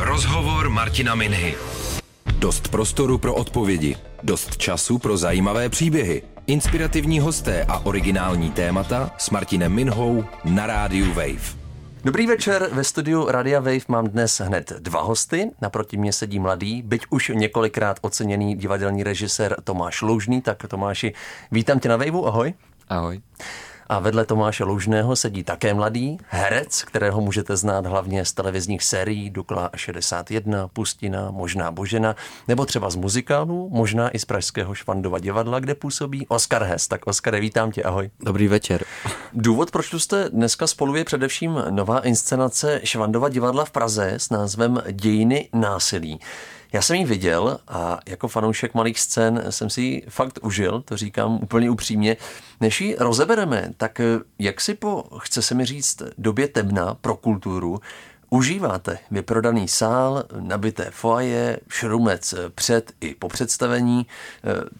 Rozhovor Martina Minhy. Dost prostoru pro odpovědi, dost času pro zajímavé příběhy, inspirativní hosté a originální témata s Martinem Minhou na rádiu Wave. Dobrý večer, ve studiu Radia Wave mám dnes hned dva hosty. Naproti mě sedí mladý, byť už několikrát oceněný divadelní režisér Tomáš Loužný. Tak Tomáši, vítám tě na Waveu, ahoj. Ahoj. A vedle Tomáše Loužného sedí také mladý herec, kterého můžete znát hlavně z televizních sérií Dukla 61, Pustina, možná Božena, nebo třeba z muzikálů, možná i z Pražského Švandova divadla, kde působí Oskar Hes. Tak Oskare, vítám tě, ahoj. Dobrý večer. Důvod, proč tu jste dneska spolu je především nová inscenace Švandova divadla v Praze s názvem Dějiny násilí. Já jsem ji viděl a jako fanoušek malých scén jsem si ji fakt užil, to říkám úplně upřímně. Než ji rozebereme, tak jak si po, chce se mi říct, době temna pro kulturu Užíváte vyprodaný sál, nabité foaje, šrumec před i po představení.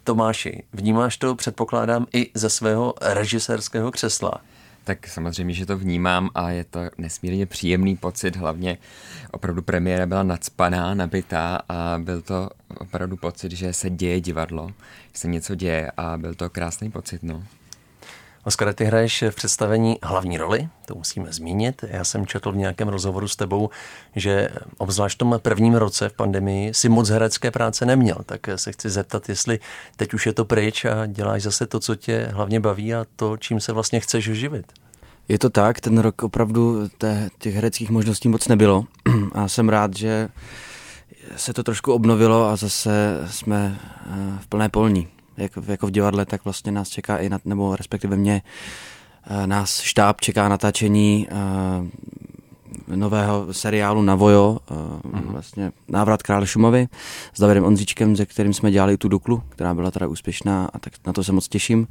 Tomáši, vnímáš to, předpokládám, i ze svého režisérského křesla? Tak samozřejmě, že to vnímám a je to nesmírně příjemný pocit, hlavně opravdu premiéra byla nadspaná, nabitá a byl to opravdu pocit, že se děje divadlo, že se něco děje a byl to krásný pocit, no. Oskar, ty hraješ v představení hlavní roli, to musíme zmínit. Já jsem četl v nějakém rozhovoru s tebou, že obzvlášť v tom prvním roce v pandemii si moc herecké práce neměl, tak se chci zeptat, jestli teď už je to pryč a děláš zase to, co tě hlavně baví a to, čím se vlastně chceš živit. Je to tak, ten rok opravdu těch hereckých možností moc nebylo a jsem rád, že se to trošku obnovilo a zase jsme eh, v plné polní jak, jako v divadle, tak vlastně nás čeká i, na, nebo respektive mě, eh, nás štáb čeká natáčení uh, nového seriálu na Vojo, uh, mm-hmm. vlastně Návrat krále Šumovy s Davidem Ondříčkem, se kterým jsme dělali tu Duklu, která byla teda úspěšná a tak na to se moc těším.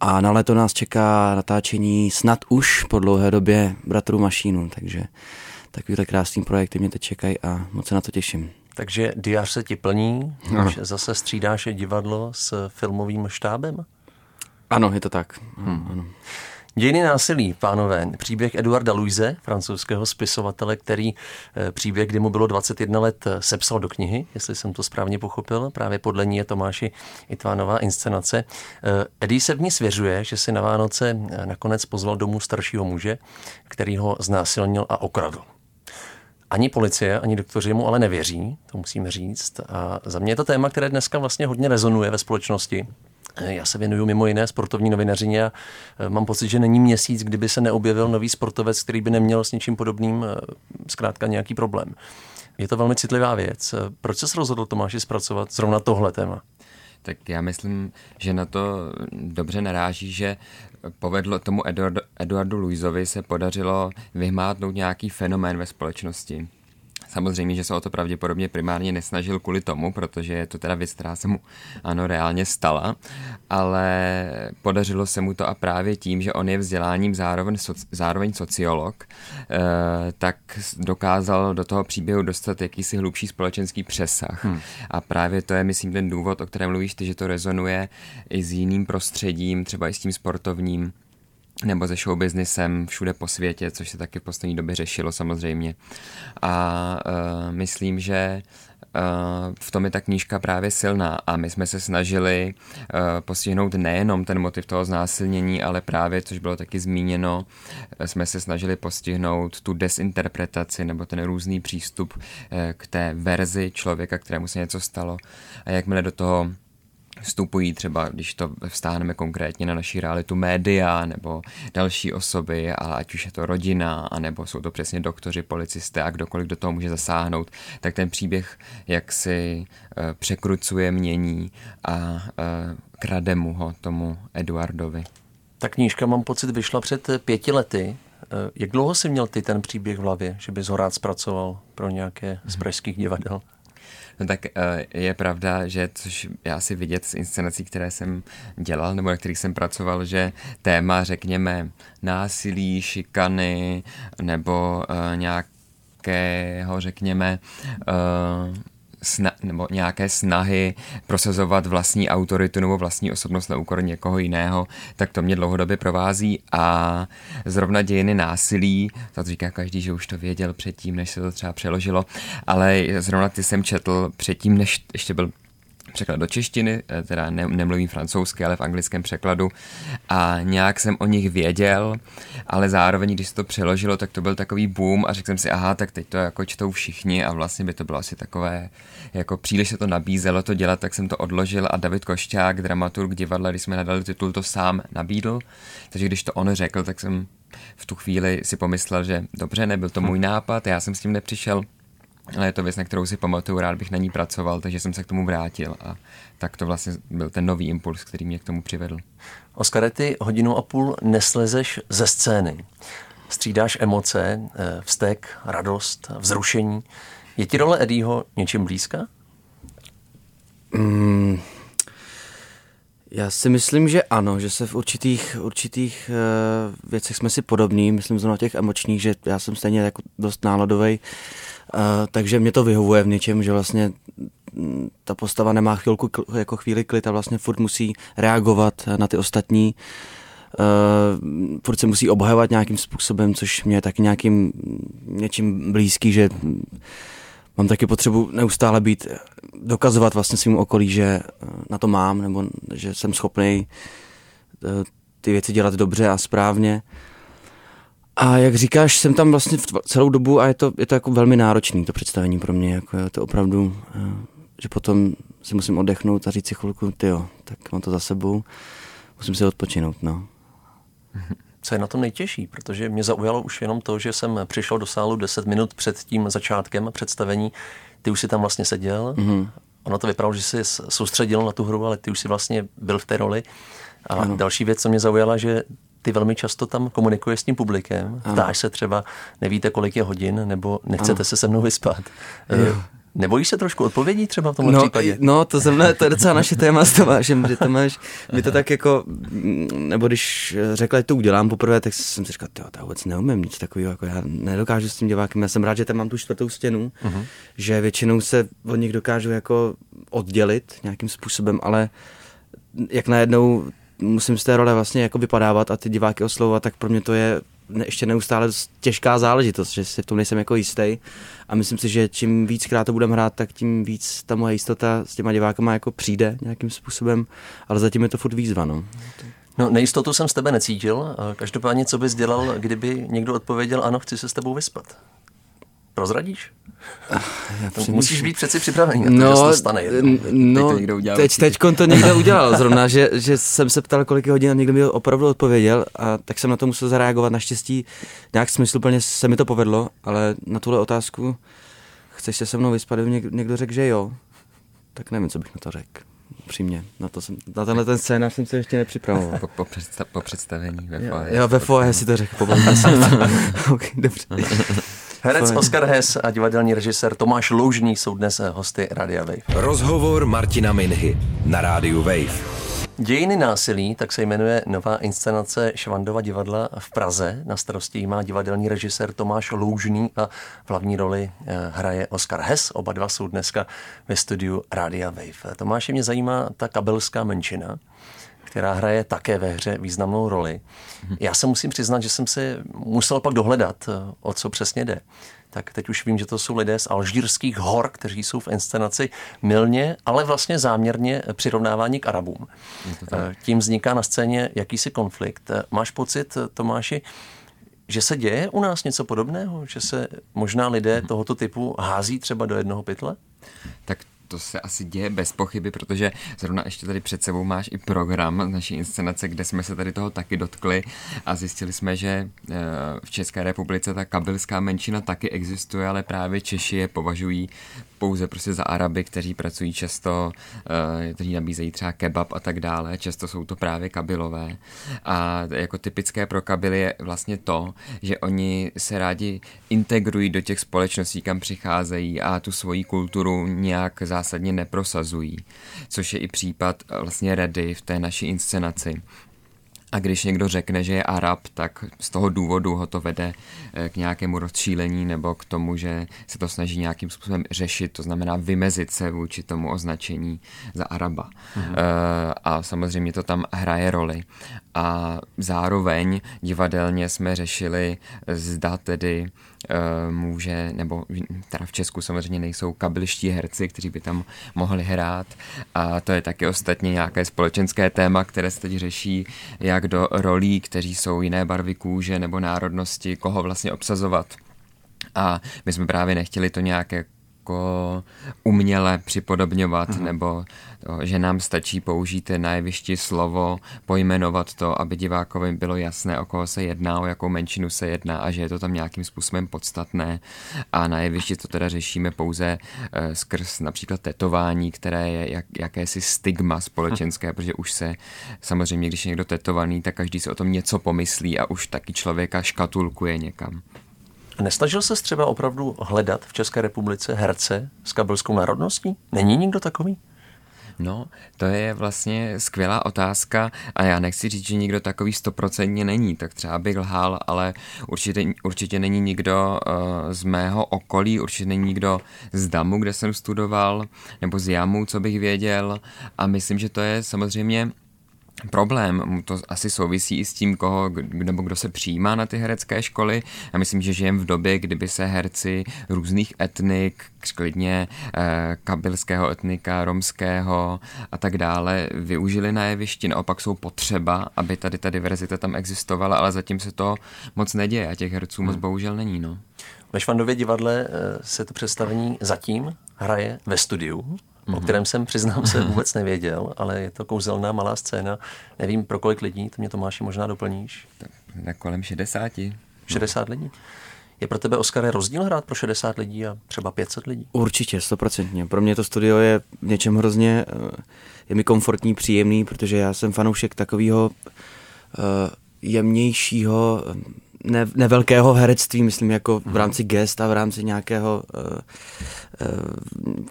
A na léto nás čeká natáčení snad už po dlouhé době Bratrů Mašínu, takže takovýhle krásný projekty mě teď čekají a moc se na to těším. Takže diář se ti plní, už zase střídáš divadlo s filmovým štábem? Ano, je to tak. Hmm. Ano. Dějiny násilí, pánové. Příběh Eduarda Luise, francouzského spisovatele, který eh, příběh, kdy mu bylo 21 let, eh, sepsal do knihy, jestli jsem to správně pochopil. Právě podle ní je Tomáši i tvá nová inscenace. Eh, Eddie se v ní svěřuje, že si na Vánoce nakonec pozval domů staršího muže, který ho znásilnil a okradl. Ani policie, ani doktoři mu ale nevěří, to musíme říct. A za mě je to téma, které dneska vlastně hodně rezonuje ve společnosti. Já se věnuju mimo jiné sportovní novinařině a e, mám pocit, že není měsíc, kdyby se neobjevil nový sportovec, který by neměl s něčím podobným e, zkrátka nějaký problém. Je to velmi citlivá věc. Proč se rozhodl Tomáši zpracovat zrovna tohle téma? Tak já myslím, že na to dobře naráží, že povedlo tomu Eduardo, Eduardu Luizovi se podařilo vyhmátnout nějaký fenomén ve společnosti. Samozřejmě, že se o to pravděpodobně primárně nesnažil kvůli tomu, protože je to teda věc, která se mu ano reálně stala, ale podařilo se mu to a právě tím, že on je vzděláním zároveň, soci, zároveň sociolog, eh, tak dokázal do toho příběhu dostat jakýsi hlubší společenský přesah. Hmm. A právě to je, myslím, ten důvod, o kterém mluvíš ty, že to rezonuje i s jiným prostředím, třeba i s tím sportovním nebo se showbiznisem všude po světě, což se taky v poslední době řešilo samozřejmě. A uh, myslím, že Uh, v tom je ta knížka právě silná a my jsme se snažili uh, postihnout nejenom ten motiv toho znásilnění, ale právě, což bylo taky zmíněno, jsme se snažili postihnout tu desinterpretaci nebo ten různý přístup uh, k té verzi člověka, kterému se něco stalo a jakmile do toho vstupují třeba, když to vstáhneme konkrétně na naší realitu média nebo další osoby, ale ať už je to rodina, anebo jsou to přesně doktoři, policisté a kdokoliv do toho může zasáhnout, tak ten příběh jak si uh, překrucuje, mění a uh, krade mu ho tomu Eduardovi. Ta knížka, mám pocit, vyšla před pěti lety. Jak dlouho jsi měl ty ten příběh v hlavě, že bys ho rád zpracoval pro nějaké z pražských divadel? No tak eh, je pravda, že což já si vidět z inscenací, které jsem dělal nebo na kterých jsem pracoval, že téma, řekněme, násilí, šikany nebo uh, nějakého, řekněme, uh, sna- nebo nějaké snahy prosazovat vlastní autoritu nebo vlastní osobnost na úkor někoho jiného, tak to mě dlouhodobě provází. A zrovna dějiny násilí, to říká každý, že už to věděl předtím, než se to třeba přeložilo, ale zrovna ty jsem četl předtím, než ještě byl překlad do češtiny, eh, teda ne, nemluvím francouzsky, ale v anglickém překladu. A nějak jsem o nich věděl, ale zároveň, když se to přeložilo, tak to byl takový boom a řekl jsem si, aha, tak teď to jako čtou všichni a vlastně by to bylo asi takové, jako příliš se to nabízelo to dělat, tak jsem to odložil a David Košťák, dramaturg divadla, když jsme nadali titul, to sám nabídl, takže když to on řekl, tak jsem v tu chvíli si pomyslel, že dobře, nebyl to můj nápad, já jsem s tím nepřišel, ale je to věc, na kterou si pamatuju, rád bych na ní pracoval, takže jsem se k tomu vrátil a tak to vlastně byl ten nový impuls, který mě k tomu přivedl. Oskare, ty hodinu a půl neslezeš ze scény. Střídáš emoce, eh, vztek, radost, vzrušení. Je ti role Eddieho něčím blízka? Mm, já si myslím, že ano, že se v určitých, určitých uh, věcech jsme si podobní, myslím zrovna těch emočních, že já jsem stejně jako dost náladový, uh, takže mě to vyhovuje v něčem, že vlastně mm, ta postava nemá chvilku, jako chvíli klid a vlastně furt musí reagovat na ty ostatní. Uh, furt se musí obhajovat nějakým způsobem, což mě je taky nějakým něčím blízký, že mám taky potřebu neustále být, dokazovat vlastně svým okolí, že eh, na to mám, nebo že jsem schopný eh, ty věci dělat dobře a správně. A jak říkáš, jsem tam vlastně celou dobu a je to, je to jako velmi náročný to představení pro mě. Jako je to opravdu, eh, že potom si musím oddechnout a říct si chvilku, ty jo, tak mám to za sebou, musím si odpočinout, no. Co je na tom nejtěžší? Protože mě zaujalo už jenom to, že jsem přišel do sálu 10 minut před tím začátkem představení. Ty už si tam vlastně seděl. Mm-hmm. Ono to vypadalo, že jsi soustředil na tu hru, ale ty už si vlastně byl v té roli. A ano. další věc, co mě zaujala, že ty velmi často tam komunikuješ s tím publikem. Ptáš se třeba, nevíte, kolik je hodin, nebo nechcete ano. se se mnou vyspat. Jo. Nebojíš se trošku odpovědí třeba v tomhle no, případě? No, to znamená, to je docela naše téma s Tomášem, že Tomáš mi to tak jako, nebo když řekla, že to udělám poprvé, tak jsem si říkal, jo, to vůbec neumím nic takového, jako já nedokážu s tím divákem, já jsem rád, že tam mám tu čtvrtou stěnu, uh-huh. že většinou se od nich dokážu jako oddělit nějakým způsobem, ale jak najednou musím z té role vlastně jako vypadávat a ty diváky oslovovat, tak pro mě to je ještě neustále těžká záležitost, že si v tom nejsem jako jistý. A myslím si, že čím víckrát to budeme hrát, tak tím víc ta moje jistota s těma divákama jako přijde nějakým způsobem, ale zatím je to furt výzva. No. No, nejistotu jsem z tebe necítil. Každopádně, co bys dělal, kdyby někdo odpověděl, ano, chci se s tebou vyspat? Prozradíš? to musíš být přeci připravený na to, no, že se to stane jednou. No, teď to někdo udělal teď, teď to někdo udělal zrovna, že, že jsem se ptal, kolik je hodin a někdo mi opravdu odpověděl a tak jsem na to musel zareagovat. Naštěstí nějak smysluplně se mi to povedlo, ale na tuhle otázku chceš se se mnou vyspat, kdyby někdo řekl, že jo, tak nevím, co bych na to řekl. Přímě. Na, to jsem, na tenhle ten scénář jsem se ještě nepřipravoval. Po, po, představ, po představení ve Jo, jo ve foje si to řekl, pobavíme se. okay, dobře. Herec Oscar Hess a divadelní režisér Tomáš Loužný jsou dnes hosty Radia Wave. Rozhovor Martina Minhy na Rádiu Wave. Dějiny násilí, tak se jmenuje nová inscenace Švandova divadla v Praze. Na starosti má divadelní režisér Tomáš Loužný a v hlavní roli eh, hraje Oscar Hess. Oba dva jsou dneska ve studiu Radia Wave. Tomáše mě zajímá ta kabelská menšina která hraje také ve hře významnou roli. Já se musím přiznat, že jsem si musel pak dohledat, eh, o co přesně jde. Tak teď už vím, že to jsou lidé z alžírských hor, kteří jsou v inscenaci milně, ale vlastně záměrně přirovnávání k Arabům. Eh, tím vzniká na scéně jakýsi konflikt. Eh, máš pocit, Tomáši, že se děje u nás něco podobného? Že se možná lidé tohoto typu hází třeba do jednoho pytle? Tak to se asi děje bez pochyby, protože zrovna ještě tady před sebou máš i program naší inscenace, kde jsme se tady toho taky dotkli a zjistili jsme, že eh, v České republice ta kabylská menšina taky existuje, ale právě Češi je považují pouze prostě za Araby, kteří pracují často, uh, kteří nabízejí třeba kebab a tak dále, často jsou to právě kabilové. A jako typické pro kabily je vlastně to, že oni se rádi integrují do těch společností, kam přicházejí a tu svoji kulturu nějak zásadně neprosazují, což je i případ vlastně Redy v té naší inscenaci A když někdo řekne, že je Arab, tak z toho důvodu ho to vede eh, k nějakému rozčílení nebo k tomu, že se to snaží nějakým způsobem řešit, to znamená vymezit se vůči tomu označení za Araba. Mhm. A samozřejmě to tam hraje roli. A zároveň divadelně jsme řešili, zda tedy Eh, může, nebo teda v Česku samozřejmě nejsou kabelští herci, kteří by tam mohli hrát a to je taky ostatně nějaké společenské téma, které se teď řeší, jak do rolí, kteří jsou jiné barvy kůže nebo národnosti, koho vlastně obsazovat. A my jsme právě nechtěli to nějaké jako uměle připodobňovat, mm. nebo to, že nám stačí použít na jevišti slovo, pojmenovat to, aby divákovi bylo jasné, o koho se jedná, o jakou menšinu se jedná a že je to tam nějakým způsobem podstatné. A na jevišti to teda řešíme pouze uh, skrz například tetování, které je jak, jakési stigma společenské, mm. protože už se samozřejmě, když je někdo tetovaný, tak každý si o tom něco pomyslí a už taky člověka škatulkuje někam. Nesnažil se třeba opravdu hledat v České republice herce s kabelskou národností? Není nikdo takový? No, to je vlastně skvělá otázka a já nechci říct, že nikdo takový stoprocentně není, tak třeba bych lhal, ale určitě, určitě není nikdo uh, z mého okolí, určitě není nikdo z Damu, kde jsem studoval, nebo z Jamu, co bych věděl a myslím, že to je samozřejmě problém. To asi souvisí i s tím, koho, nebo kdo se přijímá na ty herecké školy. Já myslím, že žijem v době, kdyby se herci různých etnik, klidně eh, kabilského etnika, romského a tak dále, využili na jevišti. Naopak jsou potřeba, aby tady ta diverzita tam existovala, ale zatím se to moc neděje a těch herců moc hmm. bohužel není. No. Ve Švandově divadle eh, se to představení zatím hraje ve studiu mm-hmm. o mhm. kterém jsem, přiznám se, vůbec nevěděl, ale je to kouzelná malá scéna. Nevím, pro kolik lidí, to mě Tomáši možná doplníš. Tak na kolem 60. 60 no. lidí. Je pro tebe, Oskar, rozdíl hrát pro 60 lidí a třeba 500 lidí? Určitě, stoprocentně. Pro mě to studio je v něčem hrozně, eh, je mi komfortní, příjemný, protože já jsem fanoušek takového uh, jemnějšího, ne, nevelkého herectví, myslím, jako v mhm. rámci gest a v rámci nějakého uh, uh,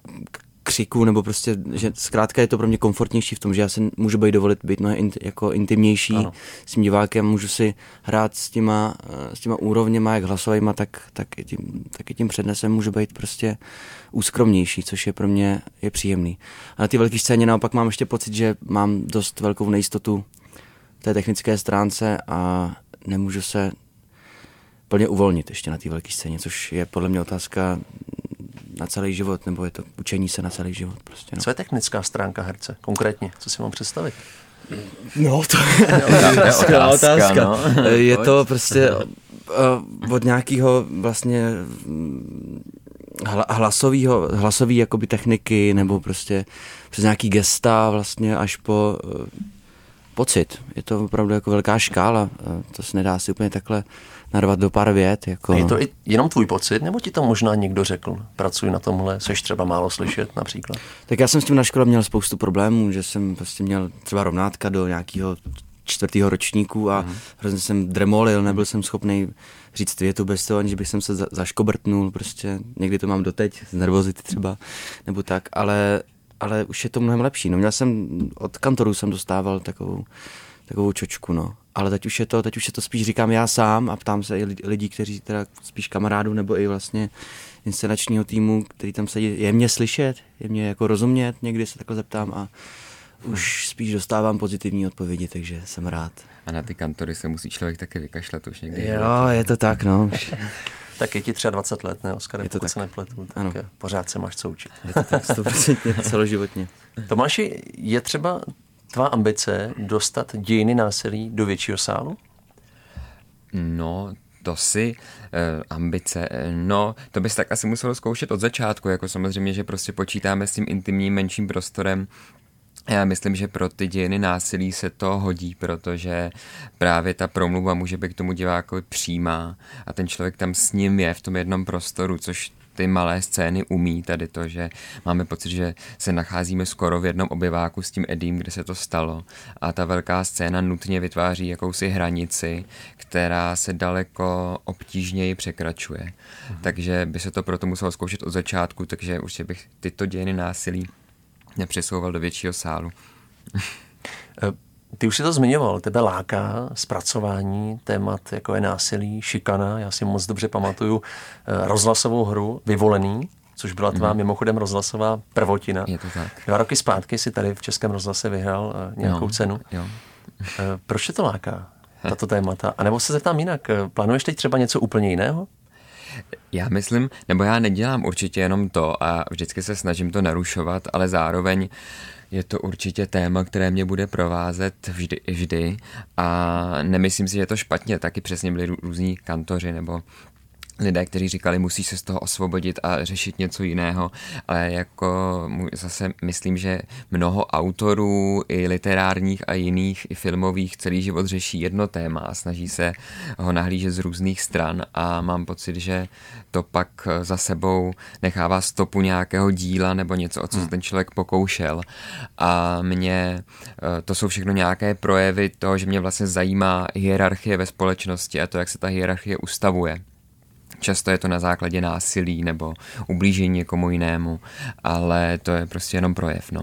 křiku, nebo prostě, že zkrátka je to pro mě komfortnější v tom, že já si můžu být dovolit být mnohem int, jako intimnější ano. s tím divákem, můžu si hrát s těma, eh, s těma úrovněma, jak hlasovýma, tak, tak, i tím, tak i tím přednesem můžu být prostě úskromnější, což je pro mě je příjemný. A na ty velké scéně naopak mám ještě pocit, že mám dost velkou nejistotu té technické stránce a nemůžu se plně uvolnit ještě na té velké scéně, což je podle mě otázka na celý život, nebo je to učení se na celý život. Prostě, no. Co je technická stránka herce konkrétně? Co si mám představit? No, to je skvělá otázka. No. Je to prostě uh, od nějakého vlastně hlasovýho, hlasový jakoby techniky, nebo prostě přes nějaký gesta vlastně až po uh, pocit. Je to opravdu jako velká škála. Uh, to se nedá si úplně takhle narvat do pár vět. Jako... A je to i jenom tvůj pocit, nebo ti to možná někdo řekl? Pracuji na tomhle, seš třeba málo slyšet například? Tak já jsem s tím na škole měl spoustu problémů, že jsem prostě měl třeba rovnátka do nějakého čtvrtého ročníku a mm. hrozně jsem dremolil, nebyl jsem schopný říct větu bez toho, aniž bych jsem se zaškobrtnul, prostě někdy to mám doteď, z nervozity třeba, nebo tak, ale, ale už je to mnohem lepší. No měl jsem, od kantorů jsem dostával takovou, takovou čočku, no ale teď už je to, teď už je to spíš říkám já sám a ptám se i lidí, kteří teda spíš kamarádů nebo i vlastně inscenačního týmu, který tam sedí, je mě slyšet, je mě jako rozumět, někdy se takhle zeptám a už spíš dostávám pozitivní odpovědi, takže jsem rád. A na ty kantory se musí člověk taky vykašlat už někdy. Jo, je to tak, no. tak je ti třeba 20 let, ne, Oskar, je to tak. se nepletu, tak ano. pořád se máš co učit. Je to tak, 100% celoživotně. Tomáši, je třeba tvá ambice dostat dějiny násilí do většího sálu? No, to si eh, ambice, eh, no, to bys tak asi musel zkoušet od začátku, jako samozřejmě, že prostě počítáme s tím intimním menším prostorem, já myslím, že pro ty dějiny násilí se to hodí, protože právě ta promluva může být k tomu divákovi přímá a ten člověk tam s ním je v tom jednom prostoru, což ty malé scény umí tady to, že máme pocit, že se nacházíme skoro v jednom obyváku s tím Edím, kde se to stalo a ta velká scéna nutně vytváří jakousi hranici, která se daleko obtížněji překračuje. Mhm. Takže by se to proto muselo zkoušet od začátku, takže určitě bych tyto dějiny násilí nepřesouval do většího sálu. Eh, Ty už si to zmiňoval, tebe láká zpracování témat, jako je násilí, šikana. Já si moc dobře pamatuju eh, rozhlasovou hru Vyvolený, což byla tvá mm. mimochodem rozhlasová prvotina. Je to tak. Dva roky zpátky si tady v Českém rozhlase vyhrál uh, nějakou jo, cenu. Jo. Uh, proč tě to láká, tato témata? A nebo se zeptám jinak, plánuješ teď třeba něco úplně jiného? Já myslím, nebo já nedělám určitě jenom to a vždycky se snažím to narušovat, ale zároveň je to určitě téma, které mě bude provázet vždy, vždy a nemyslím si, že je to špatně. Taky přesně byli různí kantoři nebo lidé, kteří říkali, musíš se z toho osvobodit a řešit něco jiného, ale jako zase myslím, že mnoho autorů i literárních a jiných i filmových celý život řeší jedno téma a snaží se ho nahlížet z různých stran a mám pocit, že to pak za sebou nechává stopu nějakého díla nebo něco, o co se hmm. ten člověk pokoušel a mě eh, to jsou všechno nějaké projevy toho, že mě vlastně zajímá hierarchie ve společnosti a to, jak se ta hierarchie ustavuje. Často je to na základě násilí nebo ublížení někomu jinému, ale to je prostě jenom projev. No.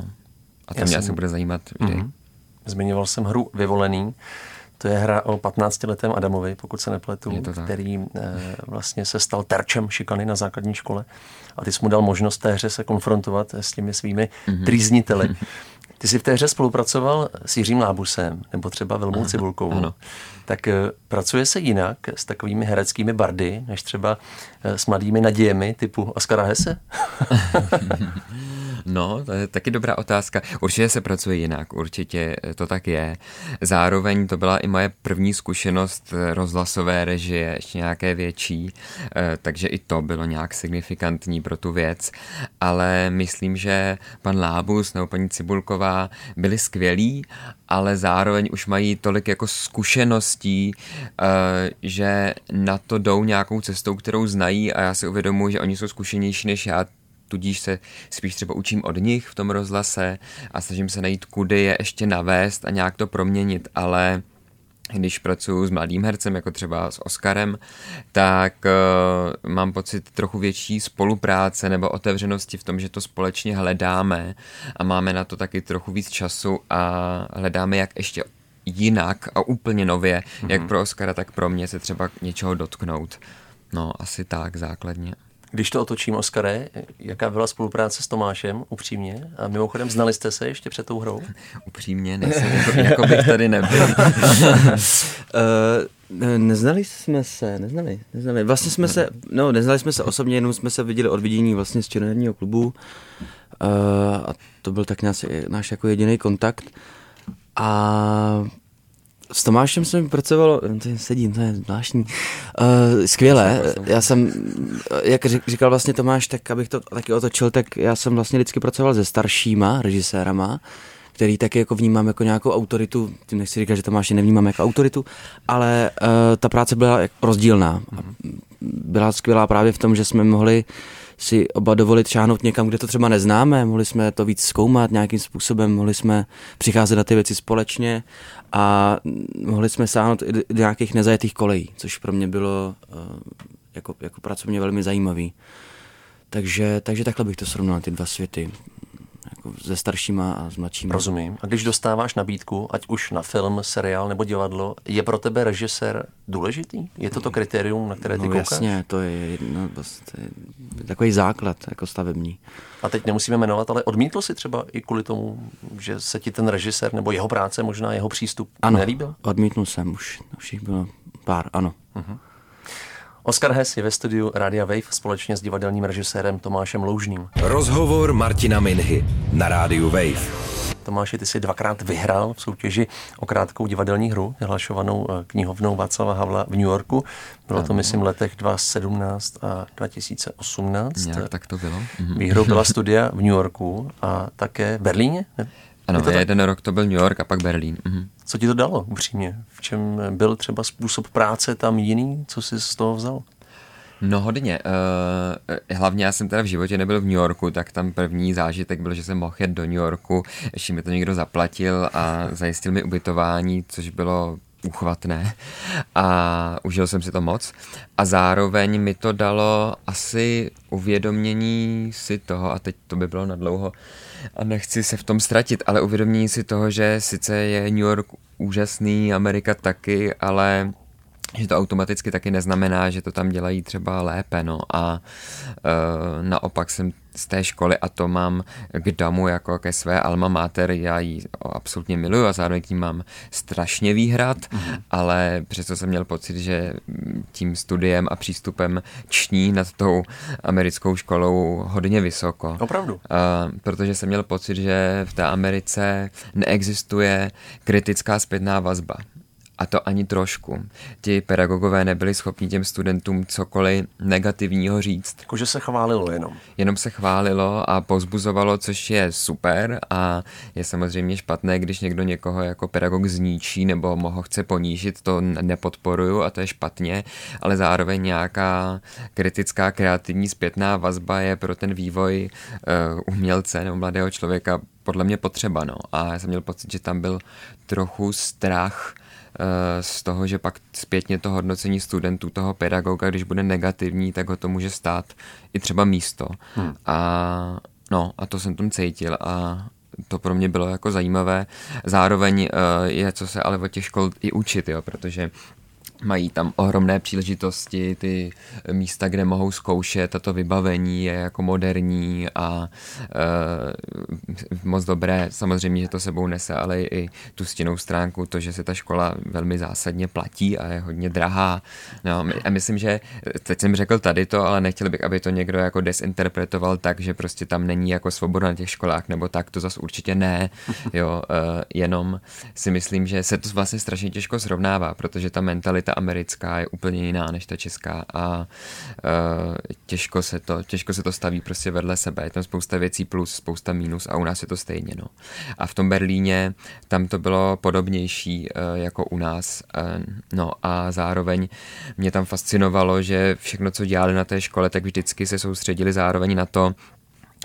A to Já mě jsem... asi bude zajímat vždy. Mm-hmm. Zmiňoval jsem hru Vyvolený. To je hra o 15-letém Adamovi, pokud se nepletu, který e, vlastně se stal terčem šikany na základní škole. A ty jsi mu dal možnost té hře se konfrontovat s těmi svými mm-hmm. trýzniteli. Ty jsi v té hře spolupracoval s Jiřím Lábusem, nebo třeba Velmou Cibulkou. Ano. Tak eh, pracuje se jinak s takovými hereckými bardy, než třeba eh, s mladými nadějemi typu Oskara Hesse? No, to je taky dobrá otázka. Určitě se pracuje jinak, určitě to tak je. Zároveň to byla i moje první zkušenost rozhlasové režie, ještě nějaké větší, eh, takže i to bylo nějak signifikantní pro tu věc. Ale myslím, že pan Lábus nebo paní Cibulková byli skvělí, ale zároveň už mají tolik jako zkušeností, eh, že na to jdou nějakou cestou, kterou znají a já si uvědomuji, že oni jsou zkušenější než já, tudíž se spíš třeba učím od nich v tom rozhlase a snažím se najít, kudy je ještě navést a nějak to proměnit, ale když pracuji s mladým hercem, jako třeba s Oskarem, tak uh, mám pocit trochu větší spolupráce nebo otevřenosti v tom, že to společně hledáme a máme na to taky trochu víc času a hledáme, jak ještě jinak a úplně nově, mm-hmm. jak pro Oscara, tak pro mě se třeba něčeho dotknout. No, asi tak základně. Když to otočím, Oskare, jaká byla spolupráce s Tomášem, upřímně? A mimochodem, znali jste se ještě před tou hrou? Upřímně, nejsem, jako, jako bych tady nebyl. uh, neznali jsme se, neznali, neznali. Vlastně jsme se, no, neznali jsme se osobně, jenom jsme se viděli od vidění vlastně z Černého klubu. Uh, a to byl tak náš, náš jako jediný kontakt. A s Tomášem jsem pracoval, tady sedím, to je zvláštní, uh, skvěle, já jsem, jak říkal vlastně Tomáš, tak abych to taky otočil, tak já jsem vlastně vždycky pracoval se staršíma režisérama, který taky jako vnímám jako nějakou autoritu, tím nechci říkat, že Tomáše nevnímám jako autoritu, ale uh, ta práce byla rozdílná. Byla skvělá právě v tom, že jsme mohli uh, si oba dovolit šáhnout někam, kde to třeba neznáme, mohli jsme to víc zkoumat nějakým způsobem, mohli jsme přicházet na ty věci společně a mohli jsme sáhnout i do nějakých nezajetých kolejí, což pro mě bylo eh, jako, jako pracovně velmi zajímavý. Takže, takže takhle bych to srovnal, ty dva světy se staršíma a s mladšíma. Rozumím. A když dostáváš nabídku, ať už na film, seriál nebo divadlo, je pro tebe režisér důležitý? Je to to kritérium, na které ty no, koukáš? jasně, to je, no, to je takový základ jako stavební. A teď nemusíme jmenovat, ale odmítl si třeba i kvůli tomu, že se ti ten režisér nebo jeho práce, možná jeho přístup ano, nelíbil? odmítnul jsem, už, už jich bylo pár, ano. Uh-huh. Oskar Hess je ve studiu Radia Wave společně s divadelním režisérem Tomášem Loužným. Rozhovor Martina Minhy na Rádiu Wave. Tomáši, ty jsi dvakrát vyhrál v soutěži o krátkou divadelní hru, vyhlašovanou eh, knihovnou Václava Havla v New Yorku. Bylo to, myslím, v letech 2017 a 2018. Nějak tak to bylo. Mhm. Výhrou byla studia v New Yorku a také v Berlíně? Ano, je jeden rok to byl New York a pak Berlín. Mhm. Co ti to dalo upřímně? V čem byl třeba způsob práce tam jiný? Co jsi z toho vzal? No hodně. Uh, hlavně já jsem teda v životě nebyl v New Yorku, tak tam první zážitek byl, že jsem mohl jet do New Yorku, ještě mi to někdo zaplatil a zajistil mi ubytování, což bylo úchvatné a užil jsem si to moc. A zároveň mi to dalo asi uvědomění si toho, a teď to by bylo na dlouho, a nechci se v tom ztratit, ale uvědomění si toho, že sice je New York úžasný, Amerika taky, ale že to automaticky taky neznamená, že to tam dělají třeba lépe, no a e, naopak jsem z té školy a to mám k damu jako ke své alma mater, já ji absolutně miluju a zároveň tím mám strašně výhrad, mm-hmm. ale přesto jsem měl pocit, že tím studiem a přístupem ční nad tou americkou školou hodně vysoko. Opravdu. Uh, protože jsem měl pocit, že v té Americe neexistuje kritická zpětná vazba. A to ani trošku. Ti pedagogové nebyli schopni těm studentům cokoliv negativního říct. Jakože se chválilo jenom. Jenom se chválilo a pozbuzovalo, což je super a je samozřejmě špatné, když někdo někoho jako pedagog zničí nebo ho chce ponížit, to nepodporuju a to je špatně, ale zároveň nějaká kritická, kreativní zpětná vazba je pro ten vývoj uh, umělce nebo mladého člověka podle mě potřeba. No. A já jsem měl pocit, že tam byl trochu strach z toho, že pak zpětně to hodnocení studentů, toho pedagoga, když bude negativní, tak ho to může stát i třeba místo. Hmm. A no, a to jsem tam cítil a to pro mě bylo jako zajímavé. Zároveň uh, je co se ale od těch škol i učit, jo, protože mají tam ohromné příležitosti, ty místa, kde mohou zkoušet a to vybavení je jako moderní a e, moc dobré. Samozřejmě, že to sebou nese, ale i tu stěnou stránku, to, že se ta škola velmi zásadně platí a je hodně drahá. No, a myslím, že teď jsem řekl tady to, ale nechtěl bych, aby to někdo jako desinterpretoval tak, že prostě tam není jako svoboda na těch školách, nebo tak, to zase určitě ne. Jo, e, jenom si myslím, že se to vlastně strašně těžko srovnává, protože ta mentalita ta americká je úplně jiná než ta česká a uh, těžko, se to, těžko se to staví prostě vedle sebe. Je tam spousta věcí plus, spousta mínus a u nás je to stejně. No. A v tom Berlíně tam to bylo podobnější uh, jako u nás. Uh, no a zároveň mě tam fascinovalo, že všechno, co dělali na té škole, tak vždycky se soustředili zároveň na to,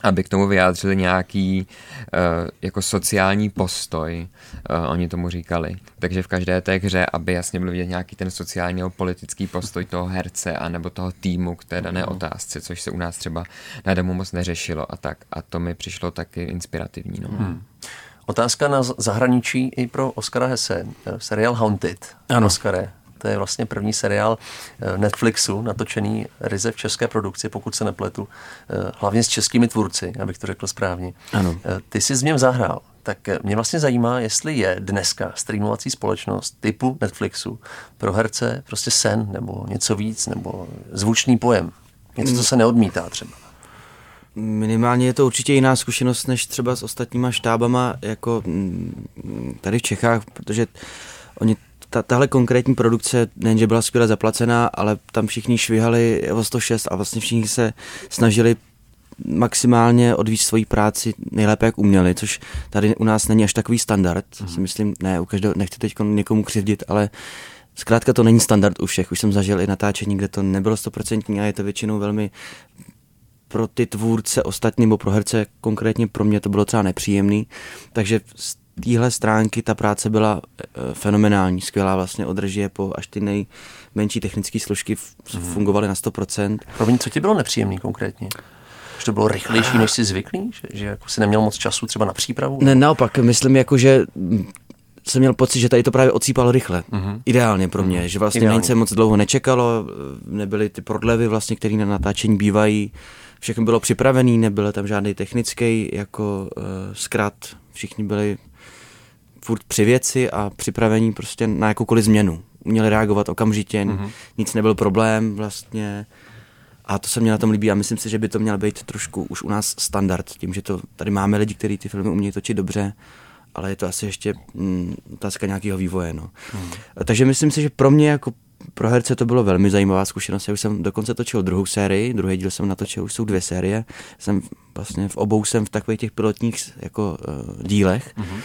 aby k tomu vyjádřili nějaký uh, jako sociální postoj, uh, oni tomu říkali. Takže v každé té hře, aby jasně byl vidět nějaký ten sociální nebo politický postoj toho herce a nebo toho týmu k té dané mm. otázce, což se u nás třeba na domu moc neřešilo a tak. A to mi přišlo taky inspirativní. No. Hmm. Otázka na zahraničí i pro Oscara Hesse. Eh, seriál Haunted. Ano. Oscare. To je vlastně první seriál eh, Netflixu, natočený ryze v české produkci, pokud se nepletu, eh, hlavně s českými tvůrci, abych to řekl správně. Ano. Eh, ty jsi s něm zahrál. Tak mě vlastně zajímá, jestli je dneska streamovací společnost typu Netflixu pro herce prostě sen nebo něco víc nebo zvučný pojem. Něco, co se neodmítá třeba. Minimálně je to určitě jiná zkušenost než třeba s ostatníma štábama jako mm, tady v Čechách, protože oni ta, tahle konkrétní produkce nejenže byla skvěle zaplacená, ale tam všichni švihali o 106 a vlastně všichni se snažili maximálně odvíct svoji práci nejlépe, jak uměli, což tady u nás není až takový standard. Mm. Si myslím, ne, u každého, nechci teď někomu křivdit, ale zkrátka to není standard u všech. Už jsem zažil i natáčení, kde to nebylo stoprocentní a je to většinou velmi pro ty tvůrce ostatní, nebo pro herce konkrétně pro mě to bylo třeba nepříjemný. Takže z téhle stránky ta práce byla e, fenomenální, skvělá vlastně od režie po až ty nejmenší technické složky mhm. fungovaly na 100%. Promiň, co ti bylo nepříjemný konkrétně? Že to bylo rychlejší, než jsi zvyklý? Že, že jako si neměl moc času třeba na přípravu? Ne, naopak, myslím jako, že jsem měl pocit, že tady to právě ocípalo rychle. Uh-huh. Ideálně pro mě, uh-huh. že vlastně Ideálně. se moc dlouho nečekalo, nebyly ty prodlevy vlastně, které na natáčení bývají, všechno bylo připravené, nebyl tam žádný technický jako uh, zkrat, všichni byli furt při věci a připravení prostě na jakoukoliv změnu. Uměli reagovat okamžitě, mm-hmm. nic nebyl problém vlastně. A to se mě na tom líbí a myslím si, že by to měl být trošku už u nás standard, tím, že to tady máme lidi, kteří ty filmy umějí točit dobře, ale je to asi ještě mm, otázka nějakého vývoje. No. Mm. Takže myslím si, že pro mě jako pro herce to bylo velmi zajímavá zkušenost. Já už jsem dokonce točil druhou sérii, druhý díl jsem natočil, už jsou dvě série. Jsem vlastně v obou jsem v takových těch pilotních jako uh, dílech. Mm-hmm.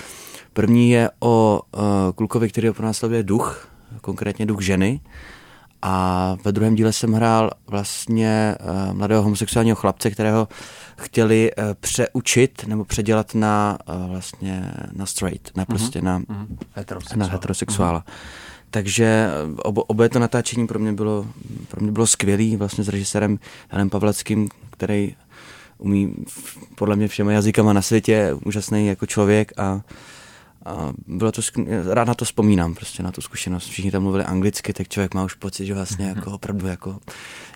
První je o uh, klukovi, který pro nás sleduje duch, konkrétně duch ženy. A ve druhém díle jsem hrál vlastně uh, mladého homosexuálního chlapce, kterého chtěli uh, přeučit nebo předělat na uh, vlastně na straight, na mhm. prostě mm-hmm. na, heterosexuál. na heterosexuála. Mm-hmm takže obo, oboje to natáčení pro mě bylo, pro mě bylo skvělý, vlastně s režisérem Janem Pavleckým, který umí podle mě všema jazykama na světě, úžasný jako člověk a, a bylo to, rád na to vzpomínám, prostě na tu zkušenost. Všichni tam mluvili anglicky, tak člověk má už pocit, že vlastně jako opravdu jako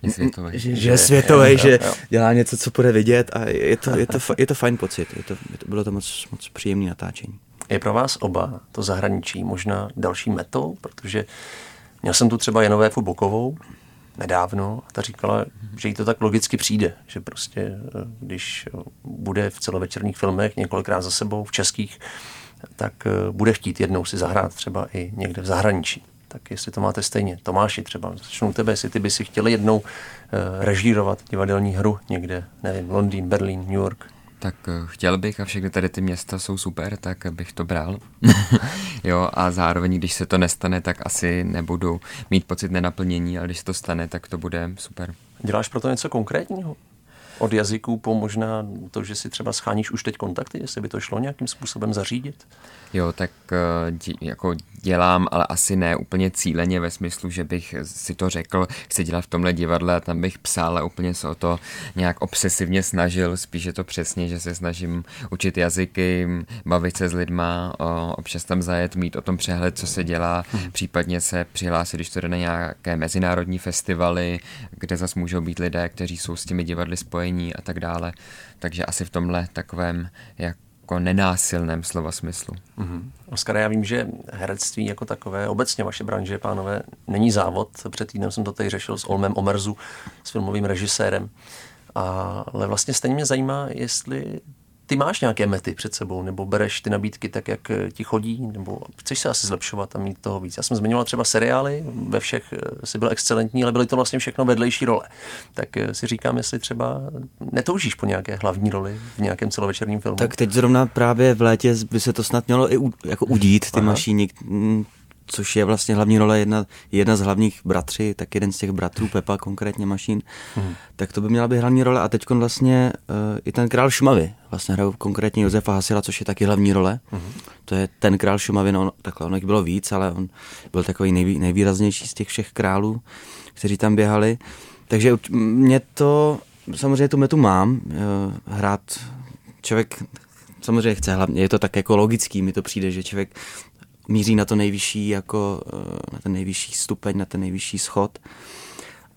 je světový. Že, že je světový, že dělá něco, co bude vidět a je to, je to, je to fajn pocit. Je to, je to, bylo to moc, moc příjemné natáčení. Je pro vás oba to zahraničí možná další metou, protože měl jsem tu třeba Jenové Bokovou nedávno a ta říkala, že jí to tak logicky přijde, že prostě eh, když bude v celovečerních filmech několikrát za sebou, v českých, tak eh, bude chtít jednou si zahrát třeba i někde v zahraničí. Tak jestli to máte stejně. Tomáši třeba, začnu tebe, jestli ty by si chtěli jednou eh, režírovat divadelní hru někde, nevím, Londýn, Berlín, New York. Tak eh, chtěl bych a všechny tady ty města jsou super, tak bych to bral. jo, a zároveň, když se to nestane, tak asi nebudu mít pocit nenaplnění, ale když se to stane, tak to bude super. Děláš pro to něco konkrétního? Od jazyků po možná to, že si třeba scháníš už teď kontakty, jestli by to šlo nějakým způsobem zařídit? Jo, tak eh, dí, jako dělám, ale asi ne úplně cíleně ve smyslu, že bych si to řekl, chci dělat v tomhle divadle a tam bych psal a úplně se o to nějak obsesivně snažil, spíš je to přesně, že se snažím učit jazyky, bavit se s lidma, občas tam zajet, mít o tom přehled, co se dělá, hmm. případně se přihlásit, když to jde na nějaké mezinárodní festivaly, kde zase můžou být lidé, kteří jsou s těmi divadly spojení a tak dále. Takže asi v tomhle takovém, jak jako nenásilném slova smyslu. Mm-hmm. Oskar, já vím, že herectví jako takové, obecně vaše branže, pánové, není závod. Před týdnem jsem to tady řešil s Olmem Omerzu, s filmovým režisérem. Ale vlastně stejně mě zajímá, jestli ty máš nějaké mety před sebou, nebo bereš ty nabídky tak, jak eh, ti chodí, nebo chceš se asi zlepšovat a mít toho víc. Já jsem zmiňoval třeba seriály, ve všech eh, si byl excelentní, ale byly to vlastně všechno vedlejší role. Tak eh, si říkám, jestli třeba netoužíš po nějaké hlavní roli v nějakém celovečerním filmu. Tak teď zrovna právě v létě by se to snad mělo i u, jako udít, ty Aha. mašíny, což je vlastně hlavní role jedna, jedna z hlavních bratří, tak jeden z těch bratrů, Pepa konkrétně Mašín, hmm. tak to by měla být hlavní role a teď vlastně uh, i ten král Šumavy, vlastně hrajou konkrétně Josefa Hasila, což je taky hlavní role. Hmm. To je ten král Šumavy, no takhle, ono bylo víc, ale on byl takový nejvý, nejvýraznější z těch všech králů, kteří tam běhali. Takže mě to, samozřejmě tu metu mám, uh, hrát člověk samozřejmě chce hlavně, je to tak jako logický, mi to přijde, že člověk míří na to nejvyšší, jako eh, na ten nejvyšší stupeň, na ten nejvyšší schod.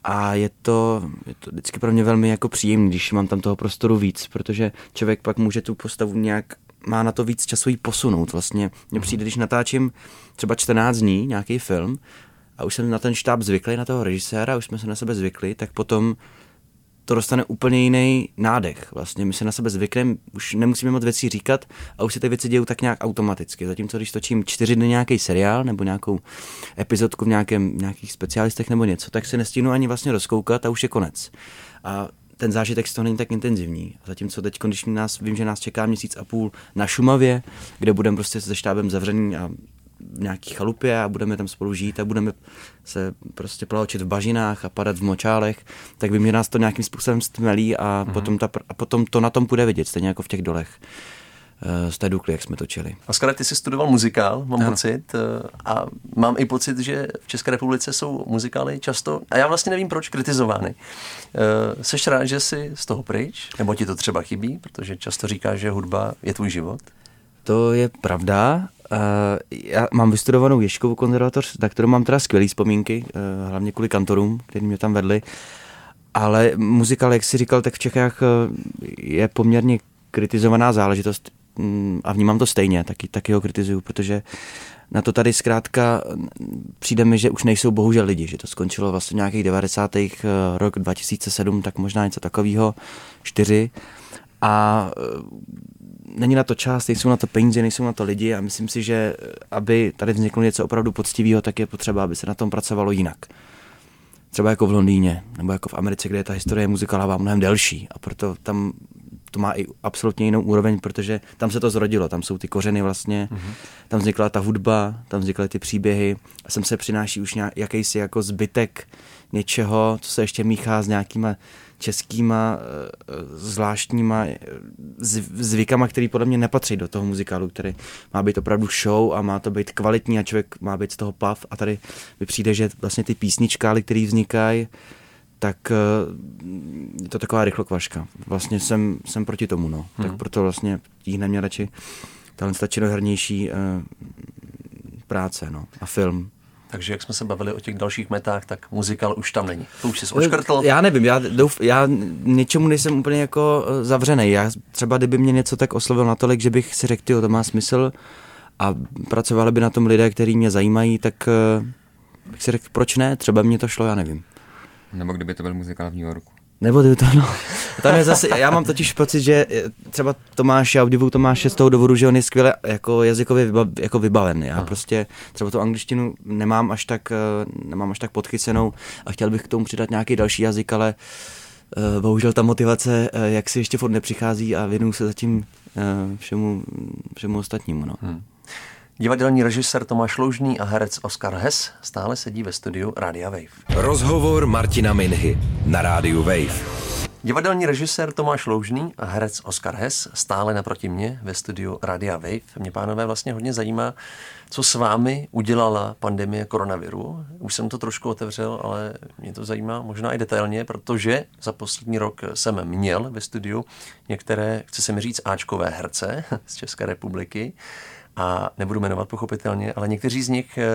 A je to, je to vždycky pro mě velmi jako příjemný, když mám tam toho prostoru víc, protože člověk pak může tu postavu nějak, má na to víc času jí posunout. Vlastně mně mhm. přijde, když natáčím třeba 14 dní nějaký film a už jsem na ten štáb zvyklý, na toho režiséra, už jsme se na sebe zvykli, tak potom to dostane úplně jiný nádech. Vlastně my se na sebe zvykneme, už nemusíme moc věcí říkat a už se ty věci dějou tak nějak automaticky. Zatímco když točím čtyři dny nějaký seriál nebo nějakou epizodku v nějakém, nějakých specialistech nebo něco, tak se nestínu ani vlastně rozkoukat a už je konec. A ten zážitek z toho není tak intenzivní. Zatímco teď, když nás, vím, že nás čeká měsíc a půl na Šumavě, kde budeme prostě se štábem zavřený a v nějaký chalupě a budeme tam spolu žít a budeme se prostě plavčit v bažinách a padat v močálech, tak by mě nás to nějakým způsobem stmelí a, mm-hmm. potom, ta, a potom to na tom bude vidět, stejně jako v těch dolech eh, z té Dukly, jak jsme točili. Oskar, ty jsi studoval muzikál, mám ano. pocit, eh, a mám i pocit, že v České republice jsou muzikály často, a já vlastně nevím proč, kritizovány. Eh, Seš rád, že jsi z toho pryč? Nebo ti to třeba chybí? Protože často říkáš, že hudba je tvůj život. To je pravda já mám vystudovanou Ješkovou konzervatoř, na kterou mám teda skvělé vzpomínky, uh, hlavně kvůli kantorům, kteří mě tam vedli. Ale muzikál, jak jsi říkal, tak v Čechách uh, je poměrně kritizovaná záležitost um, a vnímám to stejně, taky, taky ho kritizuju, protože na to tady zkrátka přijde mi, že už nejsou bohužel lidi, že to skončilo vlastně nějakých 90. Uh, rok 2007, tak možná něco takového, čtyři. A není na to čas, nejsou na to peníze, nejsou na to lidi a myslím si, že aby tady vzniklo něco opravdu poctivého, tak je potřeba, aby se na tom pracovalo jinak. Třeba jako v Londýně, nebo jako v Americe, kde je ta historie muzikálová mnohem delší a proto tam to má i absolutně jinou úroveň, protože tam se to zrodilo, tam jsou ty kořeny vlastně, mm-hmm. tam vznikla ta hudba, tam vznikly ty příběhy a sem se přináší už nějaký jakýsi jako zbytek něčeho, co se ještě míchá s nějakýma českýma zvláštníma zvykama, který podle mě nepatří do toho muzikálu, který má být opravdu show a má to být kvalitní a člověk má být z toho pav a tady mi přijde, že vlastně ty písničkály, které vznikají, tak je to taková rychlokvaška. Vlastně jsem, jsem proti tomu, no. Hmm. Tak proto vlastně tíhne mě radši tahle ta činohernější práce, no. A film. Takže jak jsme se bavili o těch dalších metách, tak muzikál už tam není. To už jsi oškrtl. Já nevím, já, douf, já něčemu nejsem úplně jako eh, zavřený. Já třeba, kdyby mě něco tak oslovil natolik, že bych si řekl, to má smysl a pracovali by na tom lidé, kteří mě zajímají, tak uh, bych si řekl, proč ne? Třeba mě to šlo, já nevím. Nebo kdyby to byl muzikál v New Yorku. Nebo to, no. Tam je zase, já mám totiž pocit, že třeba Tomáš, já obdivuju Tomáše z toho důvodu, že on je skvěle jako jazykově vyba, jako vybaven. Já Aha. prostě třeba tu angličtinu nemám až tak, eh, nemám až tak podchycenou a chtěl bych k tomu přidat nějaký další jazyk, ale uh, bohužel ta motivace, jak si ještě furt nepřichází a věnuju se zatím všemu, všemu ostatnímu. No. Hmm. Divadelní režisér Tomáš Loužný a herec Oscar Hess stále sedí ve studiu Radia Wave. Rozhovor Martina Minhy na Rádiu Wave. Divadelní režisér Tomáš Loužný a herec Oscar Hess stále naproti mě ve studiu Radia Wave. Mě, pánové, vlastně hodně zajímá, co s vámi udělala pandemie koronaviru. Už jsem to trošku otevřel, ale mě to zajímá možná i detailně, protože za poslední rok jsem měl ve studiu některé, chci se mi říct, Ačkové herce z České republiky a nebudu jmenovat pochopitelně, ale někteří z nich eh,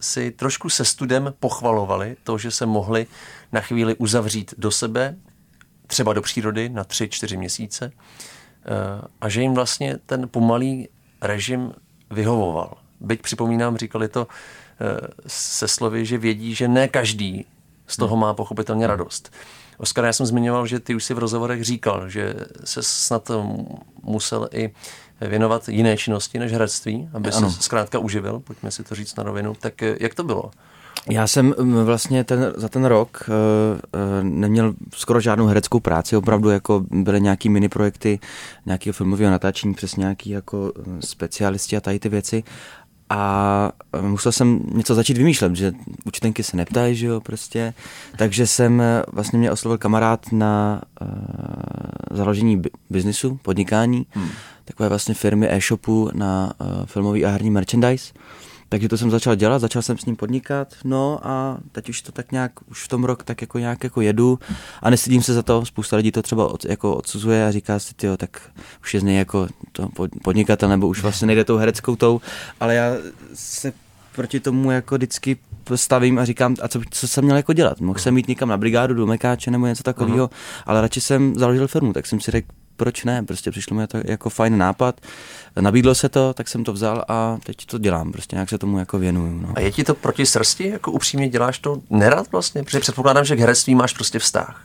si trošku se studem pochvalovali to, že se mohli na chvíli uzavřít do sebe, třeba do přírody na tři, čtyři měsíce eh, a že jim vlastně ten pomalý režim vyhovoval. Byť připomínám, říkali to eh, se slovy, že vědí, že ne každý z toho má pochopitelně radost. Oskar, já jsem zmiňoval, že ty už si v rozhovorech říkal, že se snad musel i věnovat jiné činnosti než herectví, aby se zkrátka uživil, pojďme si to říct na rovinu. Tak eh, jak to bylo? Já jsem mm, vlastně ten, za ten rok uh, neměl skoro žádnou hereckou práci, opravdu jako byly nějaký mini projekty nějakého filmového natáčení přes nějaký jako specialisti a tady ty věci a musel jsem něco začít vymýšlet, že účtenky se neptají, že jo, prostě. Takže jsem, vlastně mě oslovil kamarád na uh, založení biznisu, podnikání, hmm. Takové vlastně firmy e-shopu na uh, filmový a herní merchandise. Takže to jsem začal dělat, začal jsem s ním podnikat, no a teď už to tak nějak, už v tom rok tak jako nějak jako jedu a nestydím se za to, spousta lidí to třeba od, jako odsuzuje a říká si, tyjo, tak už je z něj jako to podnikatel nebo už vlastně nejde tou hereckou tou, ale já se proti tomu jako vždycky stavím a říkám, a co, co jsem měl jako dělat? Mohl jsem jít někam na brigádu do Mekáče nebo něco takového, ale radši jsem založil firmu, tak jsem si řekl, proč ne, prostě přišlo mi to jako fajn nápad, nabídlo se to, tak jsem to vzal a teď to dělám, prostě nějak se tomu jako věnuju. No. A je ti to proti srsti, jako upřímně děláš to nerad vlastně, protože předpokládám, že k herectví máš prostě vztah.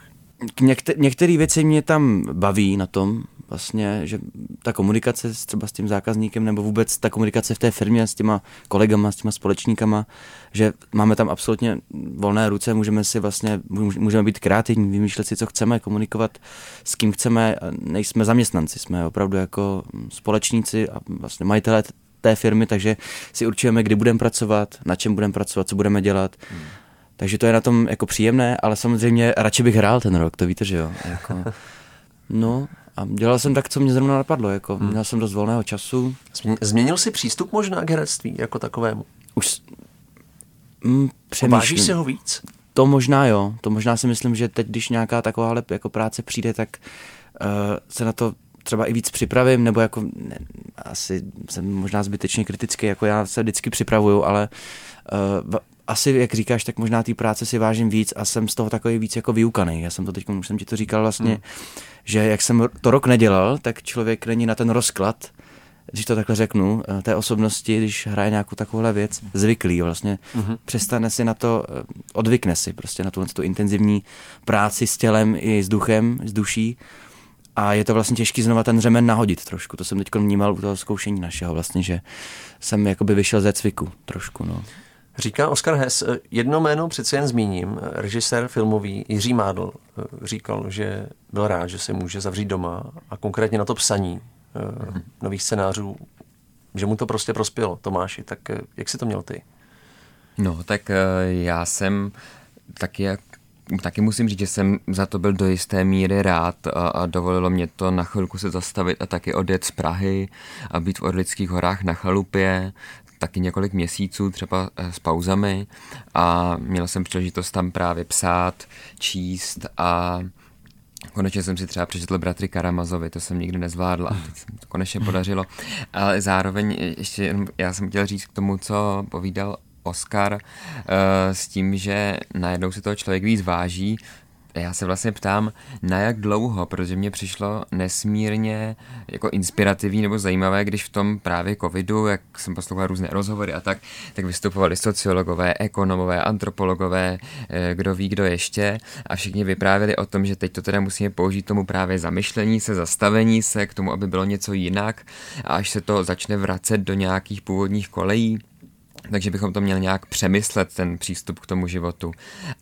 Někte- některé věci mě tam baví na tom, vlastně, že ta komunikace třeba s tím zákazníkem nebo vůbec ta komunikace v té firmě s těma kolegama, s těma společníkama, že máme tam absolutně volné ruce, můžeme si vlastně, můžeme být kreativní, vymýšlet si, co chceme, komunikovat s kým chceme, nejsme zaměstnanci, jsme opravdu jako společníci a vlastně majitelé té firmy, takže si určujeme, kdy budeme pracovat, na čem budeme pracovat, co budeme dělat. Hmm. Takže to je na tom jako příjemné, ale samozřejmě radši bych hrál ten rok, to víte, že jo. Jako, no, a dělal jsem tak, co mě zrovna napadlo. Jako, hmm. Měl jsem dost volného času. Změnil jsi přístup možná k herectví jako takovému? Už mm, přemýšlím. Vážíš se ho víc? To možná jo. To možná si myslím, že teď, když nějaká taková jako práce přijde, tak uh, se na to třeba i víc připravím, nebo jako ne, asi jsem možná zbytečně kritický, jako já se vždycky připravuju, ale uh, asi, jak říkáš, tak možná té práce si vážím víc a jsem z toho takový víc jako vyukaný. Já jsem to teď, už jsem ti to říkal vlastně, hmm. že jak jsem to rok nedělal, tak člověk není na ten rozklad, když to takhle řeknu, eh, té osobnosti, když hraje nějakou takovouhle věc, zvyklý vlastně. Mm-hmm. Přestane si na to, eh, odvykne si prostě na tu, tu intenzivní práci s tělem i s duchem, s duší. A je to vlastně těžký znova ten řemen nahodit trošku. To jsem teď vnímal u toho zkoušení našeho vlastně, že jsem jakoby vyšel ze cviku trošku. No. Říká Oskar Hess, jedno jméno přece jen zmíním, režisér filmový Jiří Mádl eh, říkal, že byl rád, že se může zavřít doma a konkrétně na to psaní mm-hmm. nových scénářů, že mu to prostě prospělo, Tomáši. Tak jak si to měl ty? No, tak já jsem taky jak taky musím říct, že jsem za to byl do jisté míry rád a, a dovolilo mě to na chvilku se zastavit a taky odjet z Prahy a být v Orlických horách na chalupě, taky několik měsíců, třeba eh, s pauzami a měl jsem příležitost tam právě psát, číst a Konečně jsem si třeba přečetl Bratry Karamazovi, to jsem nikdy nezvládla, teď se to konečně podařilo. Ale zároveň ještě, já jsem chtěl říct k tomu, co povídal Oscar, uh, s tím, že najednou si toho člověk víc váží, já se vlastně ptám, na jak dlouho, protože mě přišlo nesmírně jako inspirativní nebo zajímavé, když v tom právě covidu, jak jsem poslouchal různé rozhovory a tak, tak vystupovali sociologové, ekonomové, antropologové, eh, kdo ví, kdo ještě a všichni vyprávěli o tom, že teď to teda musíme použít tomu právě zamyšlení se, zastavení se, k tomu, aby bylo něco jinak a až se to začne vracet do nějakých původních kolejí, takže bychom to měli nějak přemyslet, ten přístup k tomu životu.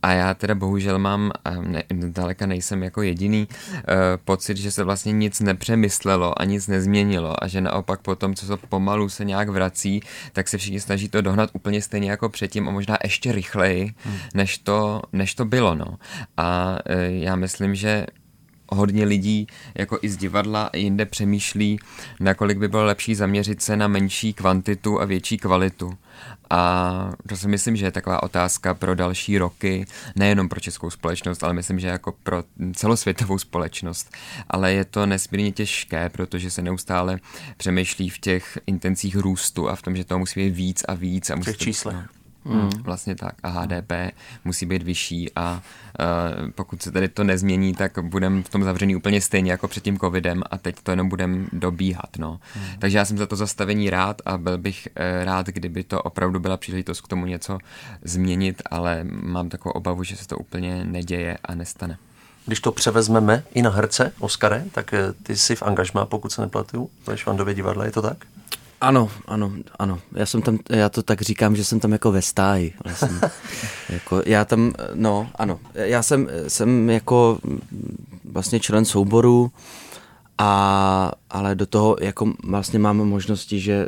A já teda bohužel mám, ne, daleka nejsem jako jediný, uh, pocit, že se vlastně nic nepřemyslelo a nic nezměnilo a že naopak potom, co se pomalu se nějak vrací, tak se všichni snaží to dohnat úplně stejně jako předtím a možná ještě rychleji, hmm. než, to, než to bylo. No. A uh, já myslím, že hodně lidí jako i z divadla i jinde přemýšlí, nakolik by bylo lepší zaměřit se na menší kvantitu a větší kvalitu. A to si myslím, že je taková otázka pro další roky, nejenom pro českou společnost, ale myslím, že jako pro celosvětovou společnost. Ale je to nesmírně těžké, protože se neustále přemýšlí v těch intencích růstu a v tom, že to musí být víc a víc. A musí těch číslech. No. Hmm. Vlastně tak. A HDP musí být vyšší a uh, pokud se tady to nezmění, tak budeme v tom zavřený úplně stejně jako před tím covidem a teď to jenom budeme dobíhat. No. Hmm. Takže já jsem za to zastavení rád a byl bych uh, rád, kdyby to opravdu byla příležitost k tomu něco změnit, ale mám takovou obavu, že se to úplně neděje a nestane. Když to převezmeme i na herce, Oskare, tak eh, ty jsi v angažmá, pokud se neplatuju, ve Švandově divadle, je to tak? Ano, ano, ano. Já jsem tam, já to tak říkám, že jsem tam jako ve stáji. Vlastně. jako, já tam, no, ano. Já jsem, jsem jako vlastně člen souboru, a, ale do toho jako vlastně mám možnosti, že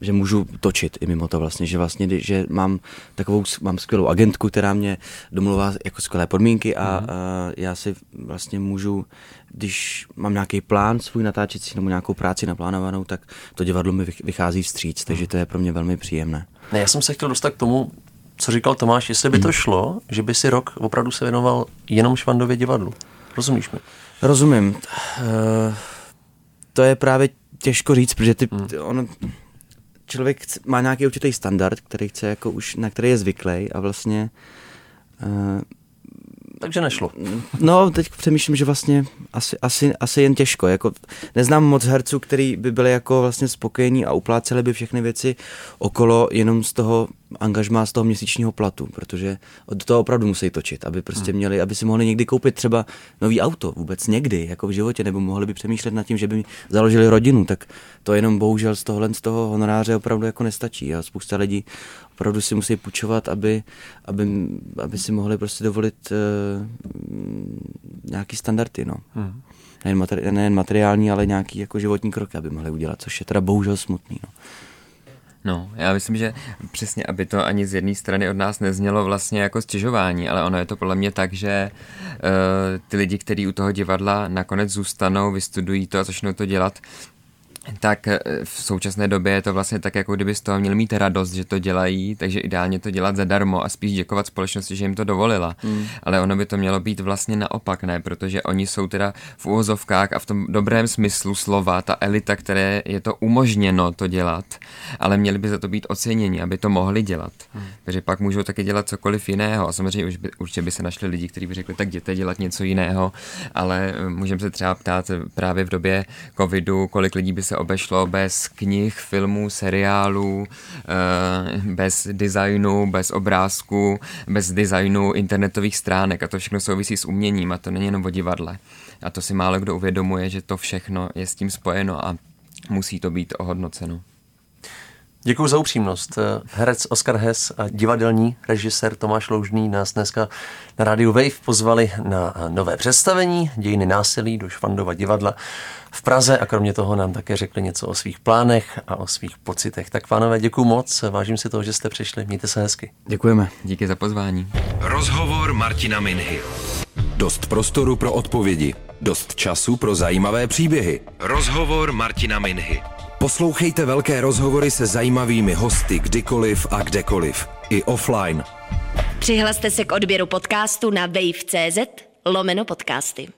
že můžu točit i mimo to vlastně, že vlastně, že mám takovou, mám skvělou agentku, která mě domluvá jako skvělé podmínky a, mm. a já si vlastně můžu, když mám nějaký plán svůj natáčecí nebo nějakou práci naplánovanou, tak to divadlo mi vychází vstříc, takže to je pro mě velmi příjemné. Ne, já jsem se chtěl dostat k tomu, co říkal Tomáš, jestli by to mhm. šlo, že by si rok opravdu se věnoval jenom Švandově divadlu. Rozumíš mi? Rozumím. Uh, to je právě těžko říct, protože ty, hmm. on, člověk má nějaký určitý standard, který chce jako už, na který je zvyklý a vlastně uh, takže nešlo. No, teď přemýšlím, že vlastně asi, asi, asi jen těžko. Jako, neznám moc herců, který by byli jako vlastně spokojení a upláceli by všechny věci okolo jenom z toho angažmá z toho měsíčního platu, protože do toho opravdu musí točit, aby prostě hmm. měli, aby si mohli někdy koupit třeba nový auto, vůbec někdy, jako v životě, nebo mohli by přemýšlet nad tím, že by založili rodinu, tak to jenom bohužel z tohohle z toho honoráře opravdu jako nestačí a spousta lidí opravdu si musí půjčovat, aby, aby, aby si mohli prostě dovolit uh, nějaký standardy, no. Hmm. Nejen, materi- nejen materiální, ale nějaký jako životní krok, aby mohli udělat, což je teda bohužel smutný, no. No, já myslím, že přesně, aby to ani z jedné strany od nás neznělo vlastně jako stěžování, ale ono je to podle mě tak, že uh, ty lidi, kteří u toho divadla nakonec zůstanou, vystudují to a začnou to dělat, tak eh, v současné době je to vlastně tak, jako kdyby z toho měli mít radost, že to dělají, takže ideálně to dělat zadarmo a spíš děkovat společnosti, že jim to dovolila. Mm. Ale ono by to mělo být vlastně naopak, ne? Protože oni jsou teda v úvozovkách a v tom dobrém smyslu slova ta elita, které je to umožněno to dělat, ale měli by za to být oceněni, aby to mohli dělat. Mm. Takže pak můžou taky dělat cokoliv jiného a samozřejmě už by, určitě by se našli lidi, kteří by řekli, tak jděte dělat něco jiného, ale eh, můžeme se třeba ptát právě v době covidu, kolik lidí by se obešlo bez knih, filmů, seriálů, eh, bez designu, bez obrázku, bez designu internetových stránek a to všechno souvisí s uměním a to není jenom o divadle. A to si málo kdo uvědomuje, že to všechno je s tím spojeno a musí to být ohodnoceno. Děkuji za upřímnost. Herec Oskar Hess a divadelní režisér Tomáš Loužný nás dneska na rádiu Wave pozvali na nové představení Dějiny násilí do Švandova divadla v Praze a kromě toho nám také řekli něco o svých plánech a o svých pocitech. Tak pánové, děkuji moc, vážím si toho, že jste přišli, mějte se hezky. Děkujeme. Díky za pozvání. Rozhovor Martina Minhy. Dost prostoru pro odpovědi, dost času pro zajímavé příběhy. Rozhovor Martina Minhy. Poslouchejte velké rozhovory se zajímavými hosty kdykoliv a kdekoliv. I offline. Přihlaste se k odběru podcastu na wave.cz lomeno podcasty.